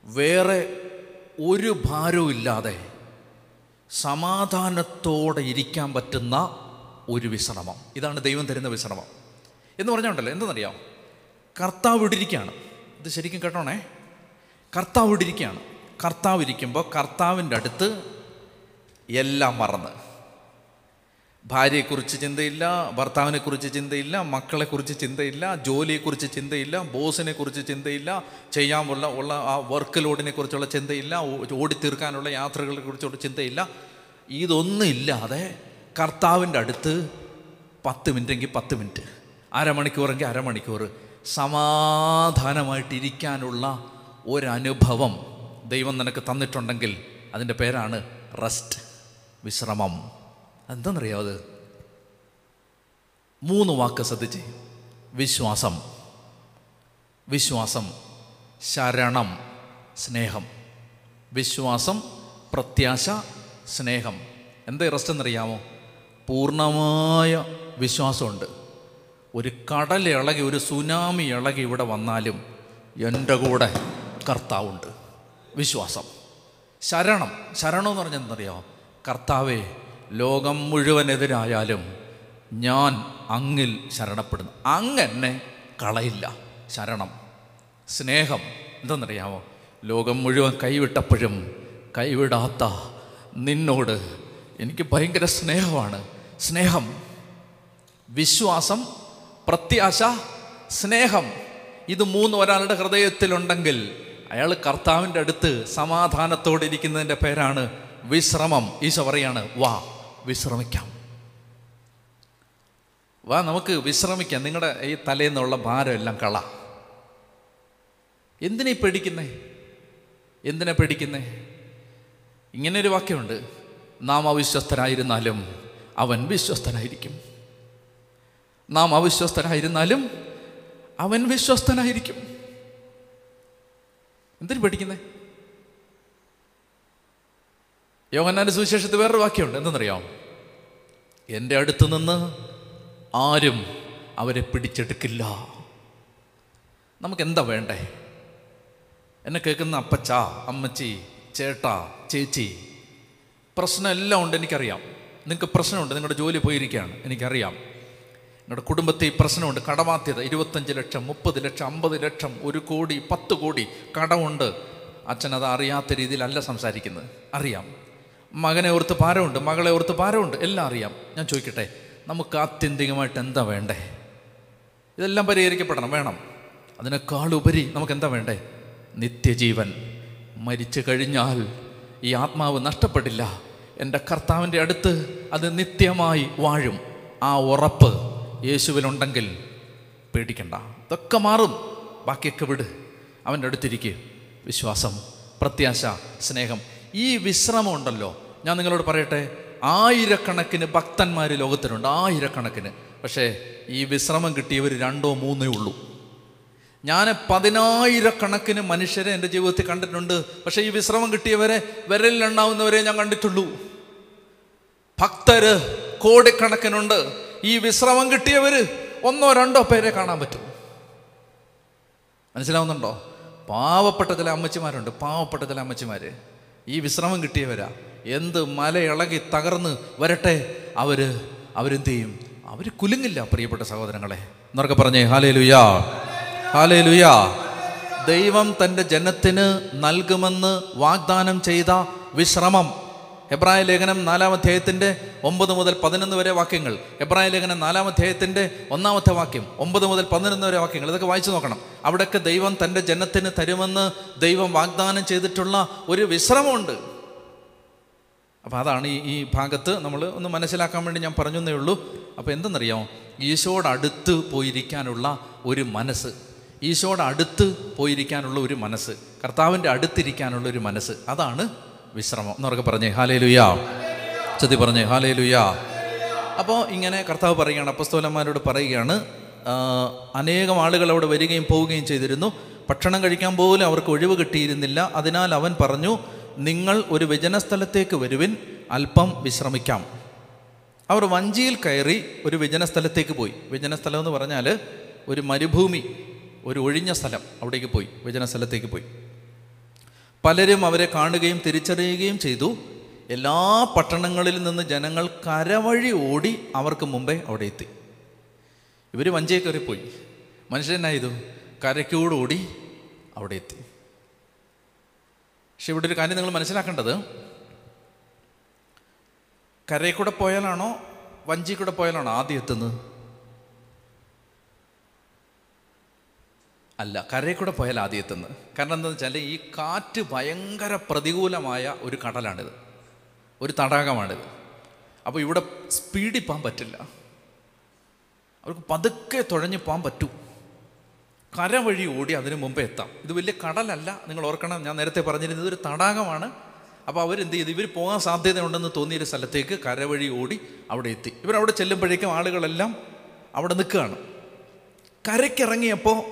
വേറെ ഒരു ഭാരവും ഇല്ലാതെ സമാധാനത്തോടെ ഇരിക്കാൻ പറ്റുന്ന ഒരു വിശ്രമം. ഇതാണ് ദൈവം തരുന്ന വിശ്രമം. എന്ന് പറഞ്ഞുണ്ടല്ലോ എന്തെന്നറിയാം കർത്താവ് ഇടിരിക്കുകയാണ് ഇത് ശരിക്കും കേട്ടോണേ? കർത്താവ് ഇടിരിക്കുകയാണ് കർത്താവ് ഇരിക്കുമ്പോൾ കർത്താവിന്റെ അടുത്ത് എല്ലാം മറന്ന്. ഭാര്യയെക്കുറിച്ച് ചിന്തയില്ല ഭർത്താവിനെക്കുറിച്ച് ചിന്തയില്ല മക്കളെക്കുറിച്ച് ചിന്തയില്ല ജോലിയെക്കുറിച്ച് ചിന്തയില്ല ബോസിനെക്കുറിച്ച് ചിന്തയില്ല ചെയ്യാനുള്ള ഉള്ള ആ വർക്ക് ലോഡിനെ കുറിച്ചുള്ള ചിന്തയില്ല ഓടിത്തീർക്കാനുള്ള യാത്രകളെ കുറിച്ചുള്ള ചിന്തയില്ല. ഇതൊന്നും ഇല്ലാതെ കർത്താവിന്റെ അടുത്ത് പത്ത് മിനിറ്റെങ്കിൽ പത്ത് മിനിറ്റ് അരമണിക്കൂറെങ്കിൽ അരമണിക്കൂർ സമാധാനമായിട്ടിരിക്കാനുള്ള ഒരനുഭവം ദൈവം നിനക്ക് തന്നിട്ടുണ്ടെങ്കിൽ അതിന്റെ പേരാണ് റെസ്റ്റ് വിശ്രമം. എന്താണെന്നറിയാം അത്? മൂന്ന് വാക്ക് ശ്രദ്ധിച്ച്. വിശ്വാസം. വിശ്വാസം. ശരണം. സ്നേഹം. വിശ്വാസം പ്രത്യാശ സ്നേഹം. എന്താ റെസ്റ്റ് എന്നറിയാമോ? പൂർണമായ വിശ്വാസമുണ്ട്. ഒരു കടൽ ഇളകി ഒരു സുനാമി ഇളകി ഇവിടെ വന്നാലും എന്റെ കൂടെ കർത്താവുണ്ട്. വിശ്വാസം. ശരണം. ശരണം എന്ന് പറഞ്ഞാൽ എന്തറിയോ കർത്താവേ ലോകം മുഴുവനെതിരായാലും ഞാൻ അങ്ങിൽ ശരണപ്പെടുന്നു. അങ്ങെന്നെ കളയില്ല. ശരണം. സ്നേഹം. എന്തെന്നറിയാമോ? ലോകം മുഴുവൻ കൈവിട്ടപ്പോഴും കൈവിടാത്ത നിന്നോട് എനിക്ക് ഭയങ്കര സ്നേഹമാണ്. സ്നേഹം. വിശ്വാസം. പ്രത്യാശ. സ്നേഹം. ഇത് മൂന്ന് ഒരാളുടെ ഹൃദയത്തിലുണ്ടെങ്കിൽ അയാൾ കർത്താവിന്റെ അടുത്ത് സമാധാനത്തോടെ ഇരിക്കുന്നതിന്റെ പേരാണ് വിശ്രമം. ഈശോ പറയാണ് വാ. വിശ്രമിക്കാം. വാ നമുക്ക് വിശ്രമിക്കാം. നിങ്ങളുടെ ഈ തലേന്നുള്ള ഭാരം എല്ലാം കള. എന്തിനീ പേടിക്കുന്നേ? എന്തിനാ പേടിക്കുന്നേ? ഇങ്ങനെ ഒരു വാക്യമുണ്ട്. നാം അവിശ്വസ്തരായിരുന്നാലും അവൻ വിശ്വസ്തനായിരിക്കും. നാം അവിശ്വസ്തനായിരുന്നാലും അവൻ വിശ്വസ്തനായിരിക്കും. എന്തിനു പേടിക്കുന്നേ? യോഹന്നാന്റെ സുവിശേഷത്തിൽ വേറൊരു വാക്യമുണ്ട്. എന്തെന്നറിയാം? എന്റെ അടുത്ത് നിന്ന് ആരും അവരെ പിടിച്ചെടുക്കില്ല. നമുക്കെന്താ വേണ്ടേ? എന്നെ കേൾക്കുന്ന അപ്പച്ച അമ്മച്ചി ചേട്ട ചേച്ചി പ്രശ്നമെല്ലാം ഉണ്ട് എനിക്കറിയാം. നിങ്ങൾക്ക് പ്രശ്നമുണ്ട് നിങ്ങളുടെ ജോലി പോയിരിക്കുകയാണ് എനിക്കറിയാം. നിങ്ങളുടെ കുടുംബത്തിൽ പ്രശ്നമുണ്ട് കടബാധ്യത ഇരുപത്തഞ്ച് ലക്ഷം മുപ്പത് ലക്ഷം അമ്പത് ലക്ഷം ഒരു കോടി പത്ത് കോടി കടമുണ്ട്. അച്ഛൻ അത് അറിയാത്ത രീതിയിലല്ല സംസാരിക്കുന്നത്. അറിയാം. മകനെ ഓർത്ത് ഭാരമുണ്ട് മകളെ ഓർത്ത് ഭാരമുണ്ട് എല്ലാം അറിയാം. ഞാൻ ചോദിക്കട്ടെ നമുക്ക് ആത്യന്തികമായിട്ട് എന്താ വേണ്ടേ? ഇതെല്ലാം പരിഹരിക്കപ്പെടണം വേണം. അതിനേക്കാൾ ഉപരി നമുക്ക് എന്താ വേണ്ടേ? നിത്യജീവൻ. മരിച്ചു കഴിഞ്ഞാൽ ഈ ആത്മാവ് നഷ്ടപ്പെടില്ല. എന്റെ കർത്താവിന്റെ അടുത്ത് അത് നിത്യമായി വാഴും. ആ ഉറപ്പ് യേശുവിനുണ്ടെങ്കിൽ പേടിക്കണ്ട. ഇതൊക്കെ മാറും. ബാക്കിയൊക്കെ വിട്. അവന്റെ അടുത്തിരിക്കുക വിശ്വാസം പ്രത്യാശ സ്നേഹം. ഈ വിശ്രമം ഉണ്ടല്ലോ. ഞാൻ നിങ്ങളോട് പറയട്ടെ ആയിരക്കണക്കിന് ഭക്തന്മാർ ലോകത്തിലുണ്ട് ആയിരക്കണക്കിന്. പക്ഷേ ഈ വിശ്രമം കിട്ടിയവർ രണ്ടോ മൂന്നേ ഉള്ളൂ. ഞാൻ പതിനായിരക്കണക്കിന് മനുഷ്യരെ എന്റെ ജീവിതത്തിൽ കണ്ടിട്ടുണ്ട്. പക്ഷേ ഈ വിശ്രമം കിട്ടിയവരെ വിരലിലുണ്ടാവുന്നവരെ ഞാൻ കണ്ടിട്ടുള്ളൂ. ഭക്തര് കോടിക്കണക്കിനുണ്ട്. ഈ വിശ്രമം കിട്ടിയവർ ഒന്നോ രണ്ടോ പേരെ കാണാൻ പറ്റും. മനസ്സിലാവുന്നുണ്ടോ? പാവപ്പെട്ട ചില അമ്മച്ചിമാരുണ്ട് പാവപ്പെട്ട ചില അമ്മച്ചിമാർ ഈ വിശ്രമം കിട്ടിയവരാ. എന്ത് മല ഇളകി തകർന്ന് വരട്ടെ? അവർ അവരെന്ത് ചെയ്യും? അവർ കുലുങ്ങില്ല പ്രിയപ്പെട്ട സഹോദരങ്ങളെ. എന്നൊക്കെ പറഞ്ഞേ ഹാലേ ലുയാ ഹാലേ ലുയാ ദൈവം തന്റെ ജനത്തിന് നൽകുമെന്ന് വാഗ്ദാനം ചെയ്ത വിശ്രമം. എബ്രായ ലേഖനം നാലാം അധ്യായത്തിന്റെ ഒമ്പത് മുതൽ പതിനൊന്ന് വരെ വാക്യങ്ങൾ. എബ്രായ ലേഖനം നാലാം അധ്യായത്തിന്റെ ഒന്നാമത്തെ വാക്യം ഒമ്പത് മുതൽ പതിനൊന്ന് വരെ വാക്യങ്ങൾ. ഇതൊക്കെ വായിച്ചു നോക്കണം. അവിടെയൊക്കെ ദൈവം തന്റെ ജനത്തിന് തരുമെന്ന് ദൈവം വാഗ്ദാനം ചെയ്തിട്ടുള്ള ഒരു വിശ്രമമുണ്ട്. അപ്പോൾ അതാണ് ഈ ഈ ഭാഗത്ത് നമ്മൾ ഒന്ന് മനസ്സിലാക്കാൻ വേണ്ടി ഞാൻ പറഞ്ഞു എന്നേ ഉള്ളൂ. അപ്പോൾ എന്തെന്നറിയാമോ? ഈശോയുടെ അടുത്ത് പോയിരിക്കാനുള്ള ഒരു മനസ്സ്. ഈശോയുടെ അടുത്ത് പോയിരിക്കാനുള്ള ഒരു മനസ്സ്. കർത്താവിന്റെ അടുത്തിരിക്കാനുള്ള ഒരു മനസ്സ്. അതാണ് വിശ്രമം. എന്നൊക്കെ പറഞ്ഞേ ഹാലേ ലുയാ ചതി പറഞ്ഞേ ഹാലേ ലുയാ അപ്പോൾ ഇങ്ങനെ കർത്താവ് പറയുകയാണ് അപ്പസ്തോലന്മാരോട് പറയുകയാണ് അനേകം ആളുകൾ അവിടെ വരികയും പോവുകയും ചെയ്തിരുന്നു. ഭക്ഷണം കഴിക്കാൻ പോലും അവർക്ക് ഒഴിവ് കിട്ടിയിരുന്നില്ല. അതിനാൽ അവൻ പറഞ്ഞു നിങ്ങൾ ഒരു വിജനസ്ഥലത്തേക്ക് വരുവിൻ അല്പം വിശ്രമിക്കാം. അവർ വഞ്ചിയിൽ കയറി ഒരു വിജനസ്ഥലത്തേക്ക് പോയി. വിജനസ്ഥലം എന്ന് പറഞ്ഞാൽ ഒരു മരുഭൂമി ഒരു ഒഴിഞ്ഞ സ്ഥലം അവിടേക്ക് പോയി വിജനസ്ഥലത്തേക്ക് പോയി. പലരും അവരെ കാണുകയും തിരിച്ചറിയുകയും ചെയ്തു. എല്ലാ പട്ടണങ്ങളിൽ നിന്ന് ജനങ്ങൾ കരവഴി ഓടി അവർക്ക് മുമ്പേ അവിടെ എത്തി. ഇവർ വഞ്ചിയെ കയറിപ്പോയി. മനുഷ്യനായതു കരയ്ക്കൂടെ ഓടി അവിടെ എത്തി. പക്ഷെ ഇവിടെ ഒരു കാര്യം നിങ്ങൾ മനസ്സിലാക്കേണ്ടത്. കരയിൽ കൂടെ പോയാലാണോ വഞ്ചി കൂടെ പോയാലാണോ ആദ്യം എത്തുന്നത്? അല്ല കരയിൽ കൂടെ പോയാൽ ആദ്യം എത്തുന്നത്. കാരണം എന്താണെന്ന് വെച്ചാൽ ഈ കാറ്റ് ഭയങ്കര പ്രതികൂലമായ ഒരു കടലാണിത്. ഒരു തടാകമാണിത്. അപ്പോൾ ഇവിടെ സ്പീഡിൽ പോകാൻ പറ്റില്ല. അവർക്ക് പതുക്കെ തുഴഞ്ഞു പോകാൻ പറ്റൂ. കര വഴി ഓടി അതിനു മുമ്പേ എത്താം. ഇത് വലിയ കടലല്ല നിങ്ങൾ ഓർക്കണം ഞാൻ നേരത്തെ പറഞ്ഞിരുന്നത് ഇതൊരു തടാകമാണ്. അപ്പോൾ അവരെന്ത് ചെയ്തു? ഇവർ പോകാൻ സാധ്യതയുണ്ടെന്ന് തോന്നിയൊരു സ്ഥലത്തേക്ക് കരവഴി ഓടി അവിടെ എത്തി. ഇവരവിടെ ചെല്ലുമ്പോഴേക്കും ആളുകളെല്ലാം അവിടെ നിൽക്കുകയാണ്. കരയ്ക്കിറങ്ങിയപ്പോൾ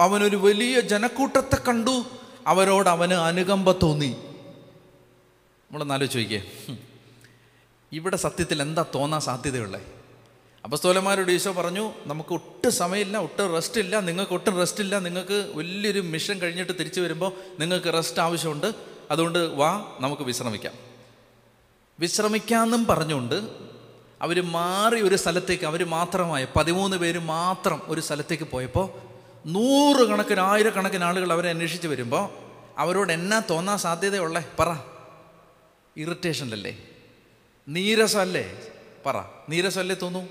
അവനൊരു വലിയ ജനക്കൂട്ടത്തെ കണ്ടു. അവരോട് അവന് അനുകമ്പ തോന്നി. നമ്മളൊന്നാലോചിക്കേ നോക്കിയേ. ഇവിടെ സത്യത്തിൽ എന്താ തോന്നാൻ സാധ്യതയുള്ളത്? അപ്പസ്തോലന്മാരോട് ഈശോ പറഞ്ഞു നമുക്ക് ഒട്ടും സമയമില്ല ഒട്ടും റെസ്റ്റ് ഇല്ല നിങ്ങൾക്ക് ഒട്ടും റെസ്റ്റ് ഇല്ല നിങ്ങൾക്ക് വലിയൊരു മിഷൻ കഴിഞ്ഞിട്ട് തിരിച്ചു വരുമ്പോൾ നിങ്ങൾക്ക് റെസ്റ്റ് ആവശ്യമുണ്ട്. അതുകൊണ്ട് വാ നമുക്ക് വിശ്രമിക്കാം. വിശ്രമിക്കാമെന്നും പറഞ്ഞുകൊണ്ട് അവർ മാറി ഒരു സ്ഥലത്തേക്ക് അവർ മാത്രമായ പതിമൂന്ന് പേര് മാത്രം ഒരു സ്ഥലത്തേക്ക് പോയപ്പോൾ നൂറുകണക്കിന് ആയിരക്കണക്കിന് ആളുകൾ അവരെ അന്വേഷിച്ച് വരുമ്പോൾ അവരോട് എന്നാ തോന്നാൻ സാധ്യതയുള്ളേ? പറ. ഇറിറ്റേഷനല്ലേ? നീരസമല്ലേ? പറ. നീരസമല്ലേ തോന്നൂ?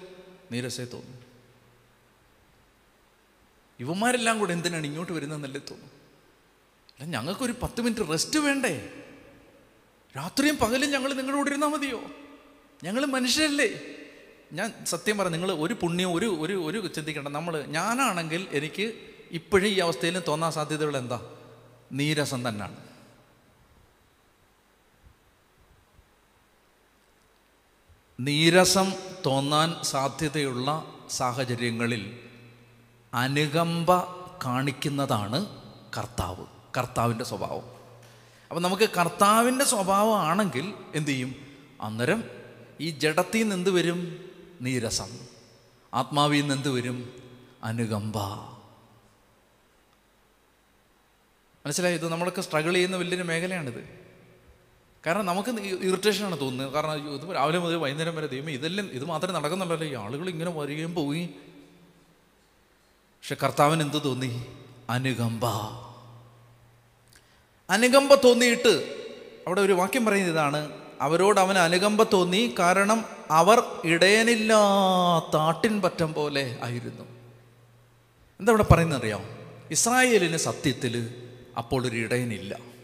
നീരസേ തോന്നും. ഇവന്മാരെല്ലാം കൂടെ എന്തിനാണ് ഇങ്ങോട്ട് വരുന്നതെന്നല്ലേ തോന്നും. അല്ല ഞങ്ങൾക്കൊരു പത്ത് മിനിറ്റ് റെസ്റ്റ് വേണ്ടേ? രാത്രിയും പകലും ഞങ്ങൾ നിങ്ങളുടെ കൂടെ ഇരുന്നാൽ മതിയോ? ഞങ്ങൾ മനുഷ്യരല്ലേ? ഞാൻ സത്യം പറ നിങ്ങൾ ഒരു പുണ്യം ഒരു ഒരു ഒരു ചിന്തിക്കേണ്ട. നമ്മൾ ഞാനാണെങ്കിൽ എനിക്ക് ഇപ്പോഴും ഈ അവസ്ഥയിലും തോന്നാൻ സാധ്യതയുള്ള എന്താ? നീരസം തന്നെയാണ്. നീരസം തോന്നാൻ സാധ്യതയുള്ള സാഹചര്യങ്ങളിൽ അനുകമ്പ കാണിക്കുന്നതാണ് കർത്താവ് കർത്താവിന്റെ സ്വഭാവം. അപ്പം നമുക്ക് കർത്താവിന്റെ സ്വഭാവമാണെങ്കിൽ എന്തു ചെയ്യും? അന്നേരം ഈ ജഡത്തിൽ നിന്ന് എന്ത് വരും? നീരസം. ആത്മാവിൽ നിന്ന് എന്ത് വരും? അനുകമ്പ. മനസ്സിലായി? ഇത് നമ്മളൊക്കെ സ്ട്രഗിൾ ചെയ്യുന്ന വലിയൊരു മേഖലയാണിത്. കാരണം നമുക്ക് ഇറിറ്റേഷനാണ് തോന്നുന്നത്. കാരണം ഇത് രാവിലെ മുതൽ വൈകുന്നേരം വരെ ദൈവം ഇതെല്ലാം ഇത് മാത്രമേ നടക്കുന്നുള്ളല്ലോ ഈ ആളുകൾ ഇങ്ങനെ വരികയും പോയി. പക്ഷെ കർത്താവിന് എന്ത് തോന്നി? അനുകമ്പ. അനുകമ്പ തോന്നിയിട്ട് അവിടെ ഒരു വാക്യം പറയുന്നത് ഇതാണ്. അവരോട് അവന് അനുകമ്പ തോന്നി കാരണം അവർ ഇടയനില്ലാത്താട്ടിൻ പറ്റം പോലെ ആയിരുന്നു. എന്താ ഇവിടെ പറയുന്നറിയാം ഇസ്രായേലിന് സത്യത്തിൽ അപ്പോൾ ഒരു ഇടയനില്ല.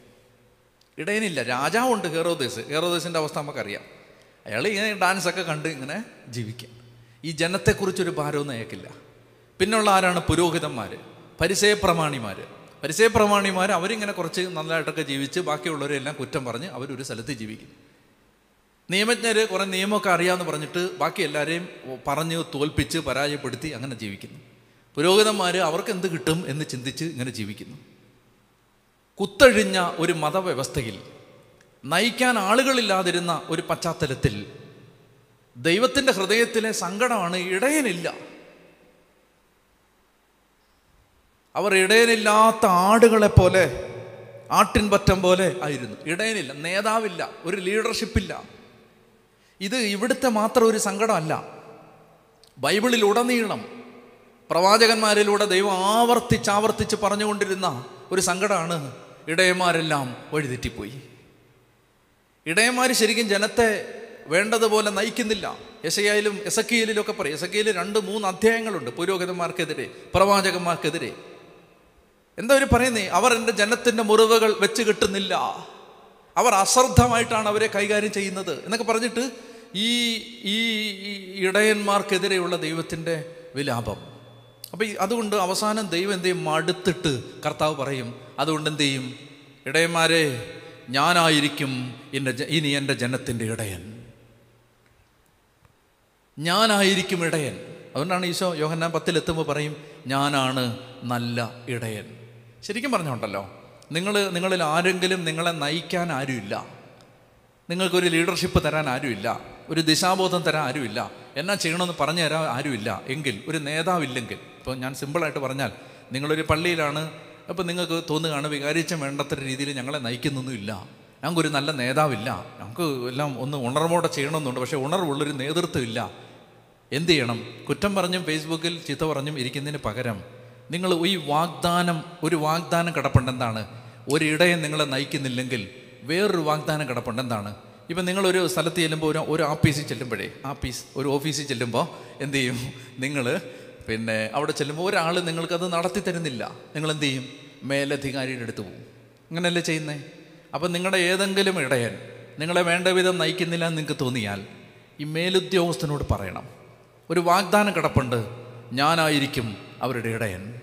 ഇടയനില്ല. രാജാവുണ്ട് ഹേറോദേസ്. ഹേറോദേസിന്റെ അവസ്ഥ നമുക്കറിയാം. അയാൾ ഇങ്ങനെ ഡാൻസൊക്കെ കണ്ട് ഇങ്ങനെ ജീവിക്കാം. ഈ ജനത്തെക്കുറിച്ചൊരു ഭാരമൊന്നും അയക്കില്ല പിന്നുള്ള ആരാണ്? പുരോഹിതന്മാർ പരിസയ പ്രമാണിമാർ പരിസയ പ്രമാണിമാർ അവരിങ്ങനെ കുറച്ച് നല്ലതായിട്ടൊക്കെ ജീവിച്ച് ബാക്കിയുള്ളവരെല്ലാം കുറ്റം പറഞ്ഞ് അവരൊരു സ്ഥലത്ത് ജീവിക്കും. നിയമജ്ഞർ കുറേ നിയമമൊക്കെ അറിയാമെന്ന് പറഞ്ഞിട്ട് ബാക്കി എല്ലാവരെയും പറഞ്ഞ് തോൽപ്പിച്ച് പരാജയപ്പെടുത്തി അങ്ങനെ ജീവിക്കുന്നു. പുരോഹിതന്മാർ അവർക്ക് എന്ത് കിട്ടും എന്ന് ചിന്തിച്ച് ഇങ്ങനെ ജീവിക്കുന്നു. കുത്തഴിഞ്ഞ ഒരു മതവ്യവസ്ഥയിൽ നയിക്കാൻ ആളുകളില്ലാതിരുന്ന ഒരു പശ്ചാത്തലത്തിൽ ദൈവത്തിന്റെ ഹൃദയത്തിലെ സങ്കടമാണ് ഇടയനില്ല. അവർ ഇടയനില്ലാത്ത ആടുകളെ പോലെ ആട്ടിൻപറ്റം പോലെ ആയിരുന്നു. ഇടയനില്ല നേതാവില്ല ഒരു ലീഡർഷിപ്പില്ല ഇത് ഇവിടുത്തെ മാത്രം ഒരു സങ്കടമല്ല. ബൈബിളിൽ ഉടനീളം പ്രവാചകന്മാരിലൂടെ ദൈവം ആവർത്തിച്ച് ആവർത്തിച്ച് പറഞ്ഞുകൊണ്ടിരുന്ന ഒരു സങ്കടമാണ് ഇടയന്മാരെല്ലാം വഴിതെറ്റിപ്പോയി. ഇടയന്മാർ ശരിക്കും ജനത്തെ വേണ്ടതുപോലെ നയിക്കുന്നില്ല. യശയായാലും എസക്കിയലിലും ഒക്കെ പറയും. എസക്കിയിൽ രണ്ട് മൂന്ന് അധ്യായങ്ങളുണ്ട് പുരോഹിതന്മാർക്കെതിരെ പ്രവാചകന്മാർക്കെതിരെ. എന്താ അവർ പറയുന്നേ? അവർ എന്റെ ജനത്തിന്റെ മുറിവുകൾ വെച്ച് കിട്ടുന്നില്ല. അവർ അശ്രദ്ധമായിട്ടാണ് അവരെ കൈകാര്യം ചെയ്യുന്നത്. എന്നൊക്കെ പറഞ്ഞിട്ട് ഈ ഈ ഇടയന്മാർക്കെതിരെയുള്ള ദൈവത്തിന്റെ വിലാപം. അപ്പം അതുകൊണ്ട് അവസാനം ദൈവം എന്തെയും മടുത്തിട്ട് കർത്താവ് പറയും അതുകൊണ്ട് എന്ത് ചെയ്യും? ഇടയന്മാരെ ഞാനായിരിക്കും എന്റെ ഇനി എന്റെ ജനത്തിന്റെ ഇടയൻ. ഞാനായിരിക്കും ഇടയൻ. അതുകൊണ്ടാണ് ഈശോ യോഹന്നാൻ പത്തിലെത്തുമ്പോൾ പറയും ഞാനാണ് നല്ല ഇടയൻ. ശരിക്കും പറഞ്ഞോണ്ടല്ലോ നിങ്ങൾ നിങ്ങളിൽ ആരെങ്കിലും നിങ്ങളെ നയിക്കാൻ ആരുമില്ല. നിങ്ങൾക്കൊരു ലീഡർഷിപ്പ് തരാൻ ആരുമില്ല. ഒരു ദിശാബോധം തരാൻ ആരുമില്ല. എന്നാ ചെയ്യണമെന്ന് പറഞ്ഞു തരാൻ ആരുമില്ല. എങ്കിൽ ഒരു നേതാവില്ലെങ്കിൽ ഇപ്പോൾ ഞാൻ സിമ്പിളായിട്ട് പറഞ്ഞാൽ നിങ്ങളൊരു പള്ളിയിലാണ് അപ്പോൾ നിങ്ങൾക്ക് തോന്നുകയാണ് വികാരിച്ചം വേണ്ടത്ര രീതിയിൽ ഞങ്ങളെ നയിക്കുന്നൊന്നുമില്ല. ഞങ്ങൾക്കൊരു നല്ല നേതാവില്ല. ഞങ്ങൾക്ക് എല്ലാം ഒന്ന് ഉണർവോടെ ചെയ്യണമെന്നുണ്ട്. പക്ഷേ ഉണർവുള്ളൊരു നേതൃത്വം ഇല്ല എന്ത് ചെയ്യണം? കുറ്റം പറഞ്ഞും ഫേസ്ബുക്കിൽ ചീത്ത പറഞ്ഞും ഇരിക്കുന്നതിന് പകരം നിങ്ങൾ ഈ വാഗ്ദാനം ഒരു വാഗ്ദാനം കിടപ്പുണ്ട് എന്താണ്? ഒരിടയം നിങ്ങളെ നയിക്കുന്നില്ലെങ്കിൽ വേറൊരു വാഗ്ദാനം കിടപ്പുണ്ട് എന്താണ്? ഇപ്പം നിങ്ങളൊരു സ്ഥലത്ത് ചെല്ലുമ്പോൾ ഒരു ഒരു ആഫീസിൽ ചെല്ലുമ്പോഴേ ആഫീസ് ഒരു ഓഫീസിൽ ചെല്ലുമ്പോൾ എന്ത് ചെയ്യും? നിങ്ങൾ പിന്നെ അവിടെ ചെല്ലുമ്പോൾ ഒരാൾ നിങ്ങൾക്കത് നടത്തി തരുന്നില്ല. നിങ്ങൾ എന്ത് ചെയ്യും മേലധികാരിയുടെ അടുത്ത് പോകും അങ്ങനെയല്ലേ ചെയ്യുന്നേ? അപ്പം നിങ്ങളുടെ ഏതെങ്കിലും ഇടയൻ നിങ്ങളെ വേണ്ട വിധം നയിക്കുന്നില്ല എന്ന് നിങ്ങൾക്ക് തോന്നിയാൽ ഈ മേലുദ്യോഗസ്ഥനോട് പറയണം. ഒരു വാഗ്ദാനം കിടപ്പുണ്ട്. ഞാനായിരിക്കും അവരുടെ ഇടയൻ.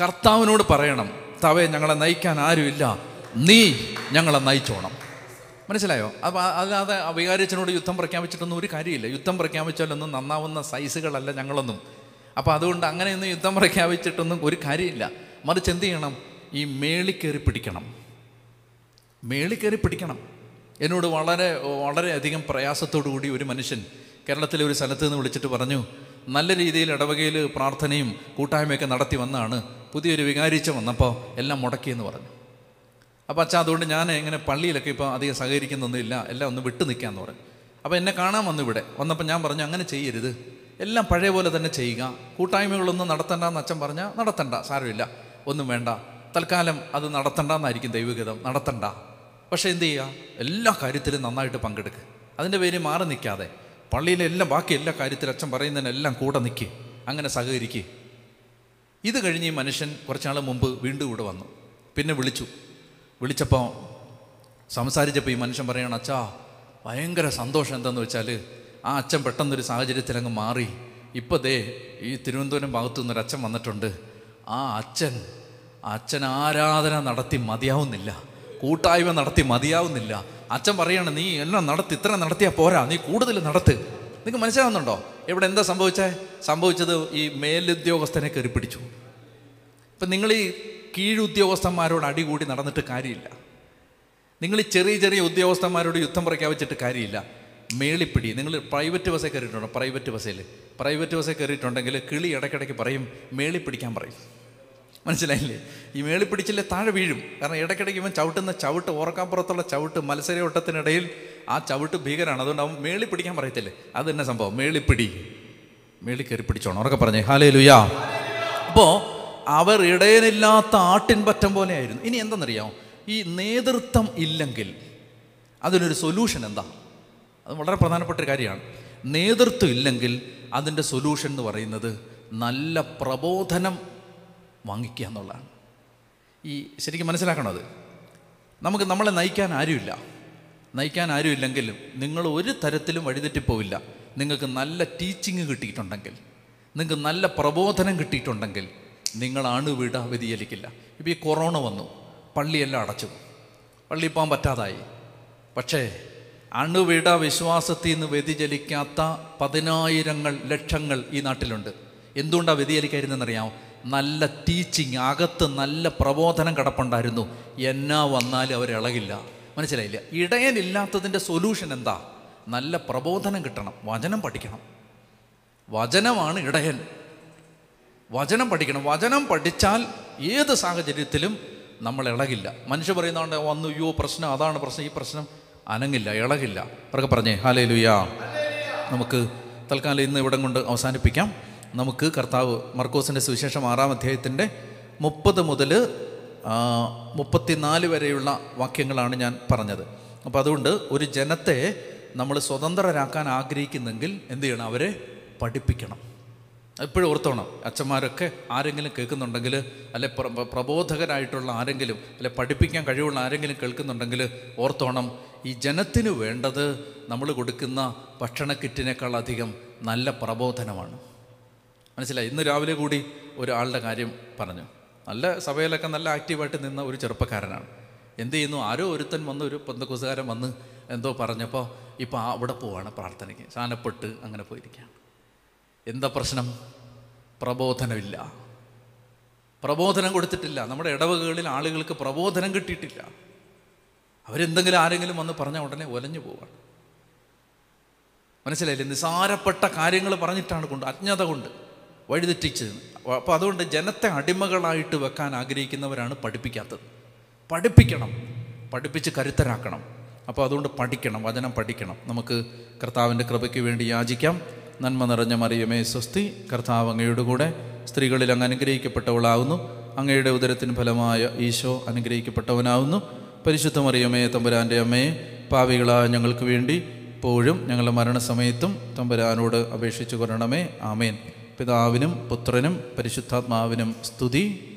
കർത്താവിനോട് പറയണം തവേ ഞങ്ങളെ നയിക്കാൻ ആരുമില്ല. നീ ഞങ്ങളെ നയിച്ചോണം. മനസ്സിലായോ? അപ്പോൾ അല്ലാതെ വികാരിച്ചനോട് യുദ്ധം പ്രഖ്യാപിച്ചിട്ടൊന്നും ഒരു കാര്യമില്ല. യുദ്ധം പ്രഖ്യാപിച്ചാലൊന്നും നന്നാവുന്ന സൈസുകളല്ല ഞങ്ങളൊന്നും. അപ്പോൾ അതുകൊണ്ട് അങ്ങനെയൊന്നും യുദ്ധം പ്രഖ്യാപിച്ചിട്ടൊന്നും ഒരു കാര്യമില്ല. മറിച്ച് എന്ത് ചെയ്യണം? ഈ മേളി കയറി പിടിക്കണം. മേളി കയറി പിടിക്കണം. എന്നോട് വളരെ വളരെയധികം പ്രയാസത്തോടു കൂടി ഒരു മനുഷ്യൻ കേരളത്തിലെ ഒരു സ്ഥലത്ത് നിന്ന് വിളിച്ചിട്ട് പറഞ്ഞു നല്ല രീതിയിൽ ഇടവകയിൽ പ്രാർത്ഥനയും കൂട്ടായ്മയൊക്കെ നടത്തി വന്നാണ് പുതിയൊരു വികാരിച്ച വന്നപ്പോൾ എല്ലാം മുടക്കിയെന്ന് പറഞ്ഞു. അപ്പോൾ അച്ഛാ അതുകൊണ്ട് ഞാൻ ഇങ്ങനെ പള്ളിയിലൊക്കെ ഇപ്പോൾ അധികം സഹകരിക്കുന്നൊന്നുമില്ല എല്ലാം ഒന്ന് വിട്ടു നിൽക്കാമെന്ന് പറഞ്ഞു. അപ്പോൾ എന്നെ കാണാൻ വന്നു ഇവിടെ. വന്നപ്പോൾ ഞാൻ പറഞ്ഞു അങ്ങനെ ചെയ്യരുത്. എല്ലാം പഴയ പോലെ തന്നെ ചെയ്യുക. കൂട്ടായ്മകളൊന്നും നടത്തണ്ടെന്ന് അച്ഛൻ പറഞ്ഞാൽ നടത്തണ്ട സാരമില്ല. ഒന്നും വേണ്ട. തൽക്കാലം അത് നടത്തണ്ടെന്നായിരിക്കും ദൈവഗീതം. നടത്തണ്ട. പക്ഷേ എന്ത് ചെയ്യുക എല്ലാ കാര്യത്തിലും നന്നായിട്ട് പങ്കെടുക്കുക അതിന്റെ പേര് മാറി നിൽക്കാതെ. പള്ളിയിലെ എല്ലാം ബാക്കി എല്ലാ കാര്യത്തിലും അച്ഛൻ പറയുന്നതിനെല്ലാം കൂടെ നിൽക്കുക അങ്ങനെ സഹകരിക്കുക ഇത് കഴിഞ്ഞ് ഈ മനുഷ്യൻ കുറച്ചാൾ മുമ്പ് വീണ്ടും ഇവിടെ വന്നു. പിന്നെ വിളിച്ചു. വിളിച്ചപ്പോൾ സംസാരിച്ചപ്പോൾ ഈ മനുഷ്യൻ പറയണം അച്ഛാ ഭയങ്കര സന്തോഷം എന്താണെന്ന് വെച്ചാൽ ആ അച്ഛൻ പെട്ടെന്നൊരു സാഹചര്യത്തിൽ അങ്ങ് മാറി. ഇപ്പോൾ ദേ ഈ തിരുവനന്തപുരം ഭാഗത്തു നിന്നൊരു അച്ഛൻ വന്നിട്ടുണ്ട്. ആ അച്ഛൻ അച്ഛൻ ആരാധന നടത്തി മതിയാവുന്നില്ല. കൂട്ടായ്മ നടത്തി മതിയാവുന്നില്ല. അച്ഛൻ പറയാണ് നീ എല്ലാം നടത്തി ഇത്ര നടത്തിയാൽ പോരാ നീ കൂടുതൽ നടത്ത്. നിങ്ങൾക്ക് മനസ്സിലാവുന്നുണ്ടോ? ഇവിടെ എന്താ സംഭവിച്ചേ? സംഭവിച്ചത് ഈ മേലുദ്യോഗസ്ഥനെ കയറി പിടിച്ചു. ഇപ്പം നിങ്ങൾ ഈ കീഴുദ്യോഗസ്ഥന്മാരോട് അടികൂടി നടന്നിട്ട് കാര്യമില്ല. നിങ്ങൾ ചെറിയ ചെറിയ ഉദ്യോഗസ്ഥന്മാരോട് യുദ്ധം പ്രഖ്യാപിച്ചിട്ട് കാര്യമില്ല. മേളിപ്പിടി നിങ്ങൾ പ്രൈവറ്റ് ബസ്സിൽ കയറിയിട്ടുണ്ടോ? പ്രൈവറ്റ് ബസ്സിൽ പ്രൈവറ്റ് ബസ്സിൽ കയറിയിട്ടുണ്ടെങ്കിൽ കിളി ഇടയ്ക്കിടയ്ക്ക് പറയും മേളിപ്പിടിക്കാൻ പറയും. മനസ്സിലായില്ലേ? ഈ മേളി പിടിച്ചില്ലേ താഴെ വീഴും. കാരണം ഇടയ്ക്കിടയ്ക്ക് ഇവൻ ചവിട്ടുന്ന ചവിട്ട് ഓർക്കാപ്പുറത്തുള്ള ചവിട്ട് മത്സരയോട്ടത്തിനിടയിൽ ആ ചവിട്ട് ഭീകരമാണ് അതുകൊണ്ട് അവൻ മേളി പിടിക്കാൻ പറയത്തില്ലേ? അത് തന്നെ സംഭവം. മേളിപ്പിടി മേളി കയറി പിടിച്ചോണം. ഉറക്കെ പറഞ്ഞേ. ഹാലേ ലുയാ അപ്പോൾ അവർ ഇടയനില്ലാത്ത ആട്ടിൻ പറ്റം പോലെയായിരുന്നു. ഇനി എന്തെന്നറിയാമോ? ഈ നേതൃത്വം ഇല്ലെങ്കിൽ അതിനൊരു സൊല്യൂഷൻ എന്താ? അത് വളരെ പ്രധാനപ്പെട്ട ഒരു കാര്യമാണ്. നേതൃത്വം ഇല്ലെങ്കിൽ അതിന്റെ സൊല്യൂഷൻ എന്ന് പറയുന്നത് നല്ല പ്രബോധനം വാങ്ങിക്കുക എന്നുള്ളതാണ്. ഈ ശരിക്കും മനസ്സിലാക്കണം അത്? നമുക്ക് നമ്മളെ നയിക്കാൻ ആരുമില്ല. നയിക്കാൻ ആരുമില്ലെങ്കിലും നിങ്ങൾ ഒരു തരത്തിലും വഴിതെറ്റിപ്പോവില്ല. നിങ്ങൾക്ക് നല്ല ടീച്ചിങ് കിട്ടിയിട്ടുണ്ടെങ്കിൽ നിങ്ങൾക്ക് നല്ല പ്രബോധനം കിട്ടിയിട്ടുണ്ടെങ്കിൽ നിങ്ങളാണ് വിട വ്യതിചലിക്കില്ല. ഇപ്പോൾ ഈ കൊറോണ വന്നു പള്ളിയെല്ലാം അടച്ചു. പള്ളിയിൽ പോകാൻ പറ്റാതായി. പക്ഷേ അണുവിട വിശ്വാസത്തിൽ നിന്ന് വ്യതിചലിക്കാത്ത പതിനായിരങ്ങൾ ലക്ഷങ്ങൾ ഈ നാട്ടിലുണ്ട്. എന്തുകൊണ്ടാണ് വ്യതിചലിക്കായിരുന്നെന്നറിയാമോ നല്ല ടീച്ചിങ് അകത്ത് നല്ല പ്രബോധനം കിടപ്പുണ്ടായിരുന്നു. എന്നാ വന്നാലും അവരിളകില്ല മനസ്സിലായില്ല? ഇടയനില്ലാത്തതിന്റെ സൊല്യൂഷൻ എന്താ? നല്ല പ്രബോധനം കിട്ടണം. വചനം പഠിക്കണം. വചനമാണ് ഇടയൻ. വചനം പഠിക്കണം. വചനം പഠിച്ചാൽ ഏത് സാഹചര്യത്തിലും നമ്മൾ ഇളകില്ല. മനുഷ്യ പറയുന്നതുകൊണ്ട് വന്നു അയ്യോ പ്രശ്നം അതാണ് പ്രശ്നം ഈ പ്രശ്നം. അനങ്ങില്ല ഇളകില്ല. അവരൊക്കെ പറഞ്ഞേ ഹാലേ ലുയാ നമുക്ക് തൽക്കാലം ഇന്ന് ഇവിടം കൊണ്ട് അവസാനിപ്പിക്കാം. നമുക്ക് കർത്താവ് മർക്കോസിന്റെ സുവിശേഷം ആറാം അധ്യായത്തിന്റെ മുപ്പത് മുതൽ മുപ്പത്തിനാല് വരെയുള്ള വാക്യങ്ങളാണ് ഞാൻ പറഞ്ഞത്. അപ്പോൾ അതുകൊണ്ട് ഒരു ജനത്തെ നമ്മൾ സ്വതന്ത്രരാക്കാൻ ആഗ്രഹിക്കുന്നെങ്കിൽ എന്ത് ചെയ്യണം? അവരെ പഠിപ്പിക്കണം. എപ്പോഴും ഓർത്തോണം. അച്ഛന്മാരൊക്കെ ആരെങ്കിലും കേൾക്കുന്നുണ്ടെങ്കിൽ അല്ലെ പ്ര- പ്രബോധകരായിട്ടുള്ള ആരെങ്കിലും അല്ലെ പഠിപ്പിക്കാൻ കഴിവുള്ള ആരെങ്കിലും കേൾക്കുന്നുണ്ടെങ്കിൽ ഓർത്തോണം. ഈ ജനത്തിന് വേണ്ടത് നമ്മൾ കൊടുക്കുന്ന ഭക്ഷണ കിറ്റിനേക്കാൾ അധികം നല്ല പ്രബോധനമാണ്. മനസ്സിലായി? ഇന്ന് രാവിലെ കൂടി ഒരാളുടെ കാര്യം പറഞ്ഞു. നല്ല സഭയിലൊക്കെ നല്ല ആക്റ്റീവായിട്ട് നിന്ന ഒരു ചെറുപ്പക്കാരനാണ്. എന്ത് ചെയ്യുന്നു? ആരോ ഒരുത്തൻ വന്ന് ഒരു പന്തക്കുസുകാരൻ വന്ന് എന്തോ പറഞ്ഞപ്പോൾ ഇപ്പോൾ അവിടെ പോവാണ് പ്രാർത്ഥനയ്ക്ക്. സാനപ്പെട്ട് അങ്ങനെ പോയിരിക്കുകയാണ്. എന്താ പ്രശ്നം? പ്രബോധനമില്ല. പ്രബോധനം കൊടുത്തിട്ടില്ല. നമ്മുടെ ഇടവകകളിൽ ആളുകൾക്ക് പ്രബോധനം കിട്ടിയിട്ടില്ല. അവരെന്തെങ്കിലും ആരെങ്കിലും വന്ന് പറഞ്ഞ ഉടനെ ഒലഞ്ഞു പോവാണ്. മനസ്സിലായില്ലേ? നിസാരപ്പെട്ട കാര്യങ്ങൾ പറഞ്ഞിട്ടാണ് കൊണ്ട് അജ്ഞത കൊണ്ട് വഴിതെറ്റിച്ച് അപ്പോൾ അതുകൊണ്ട് ജനത്തെ അടിമകളായിട്ട് വെക്കാൻ ആഗ്രഹിക്കുന്നവരാണ് പഠിപ്പിക്കാത്തത്. പഠിപ്പിക്കണം. പഠിപ്പിച്ച് കരുത്തരാക്കണം. അപ്പോൾ അതുകൊണ്ട് പഠിക്കണം വചനം പഠിക്കണം. നമുക്ക് കർത്താവിന്റെ കൃപയ്ക്ക് വേണ്ടി യാചിക്കാം. നന്മ നിറഞ്ഞ മറിയമേ സ്വസ്തി. കർത്താവ് അങ്ങയുടെ കൂടെ സ്ത്രീകളിൽ അങ്ങ് അനുഗ്രഹിക്കപ്പെട്ടവളാവുന്നു. അങ്ങയുടെ ഉദരത്തിന് ഫലമായ ഈശോ അനുഗ്രഹിക്കപ്പെട്ടവനാവുന്നു. പരിശുദ്ധ മറിയമേ തമ്പുരാന്റെ അമ്മയെ പാവികളായ ഞങ്ങൾക്ക് വേണ്ടി ഇപ്പോഴും ഞങ്ങളുടെ മരണസമയത്തും തമ്പുരാനോട് അപേക്ഷിച്ചു കൊരണമേ ആമേൻ. പിതാവിനും പുത്രനും പരിശുദ്ധാത്മാവിനും സ്തുതി.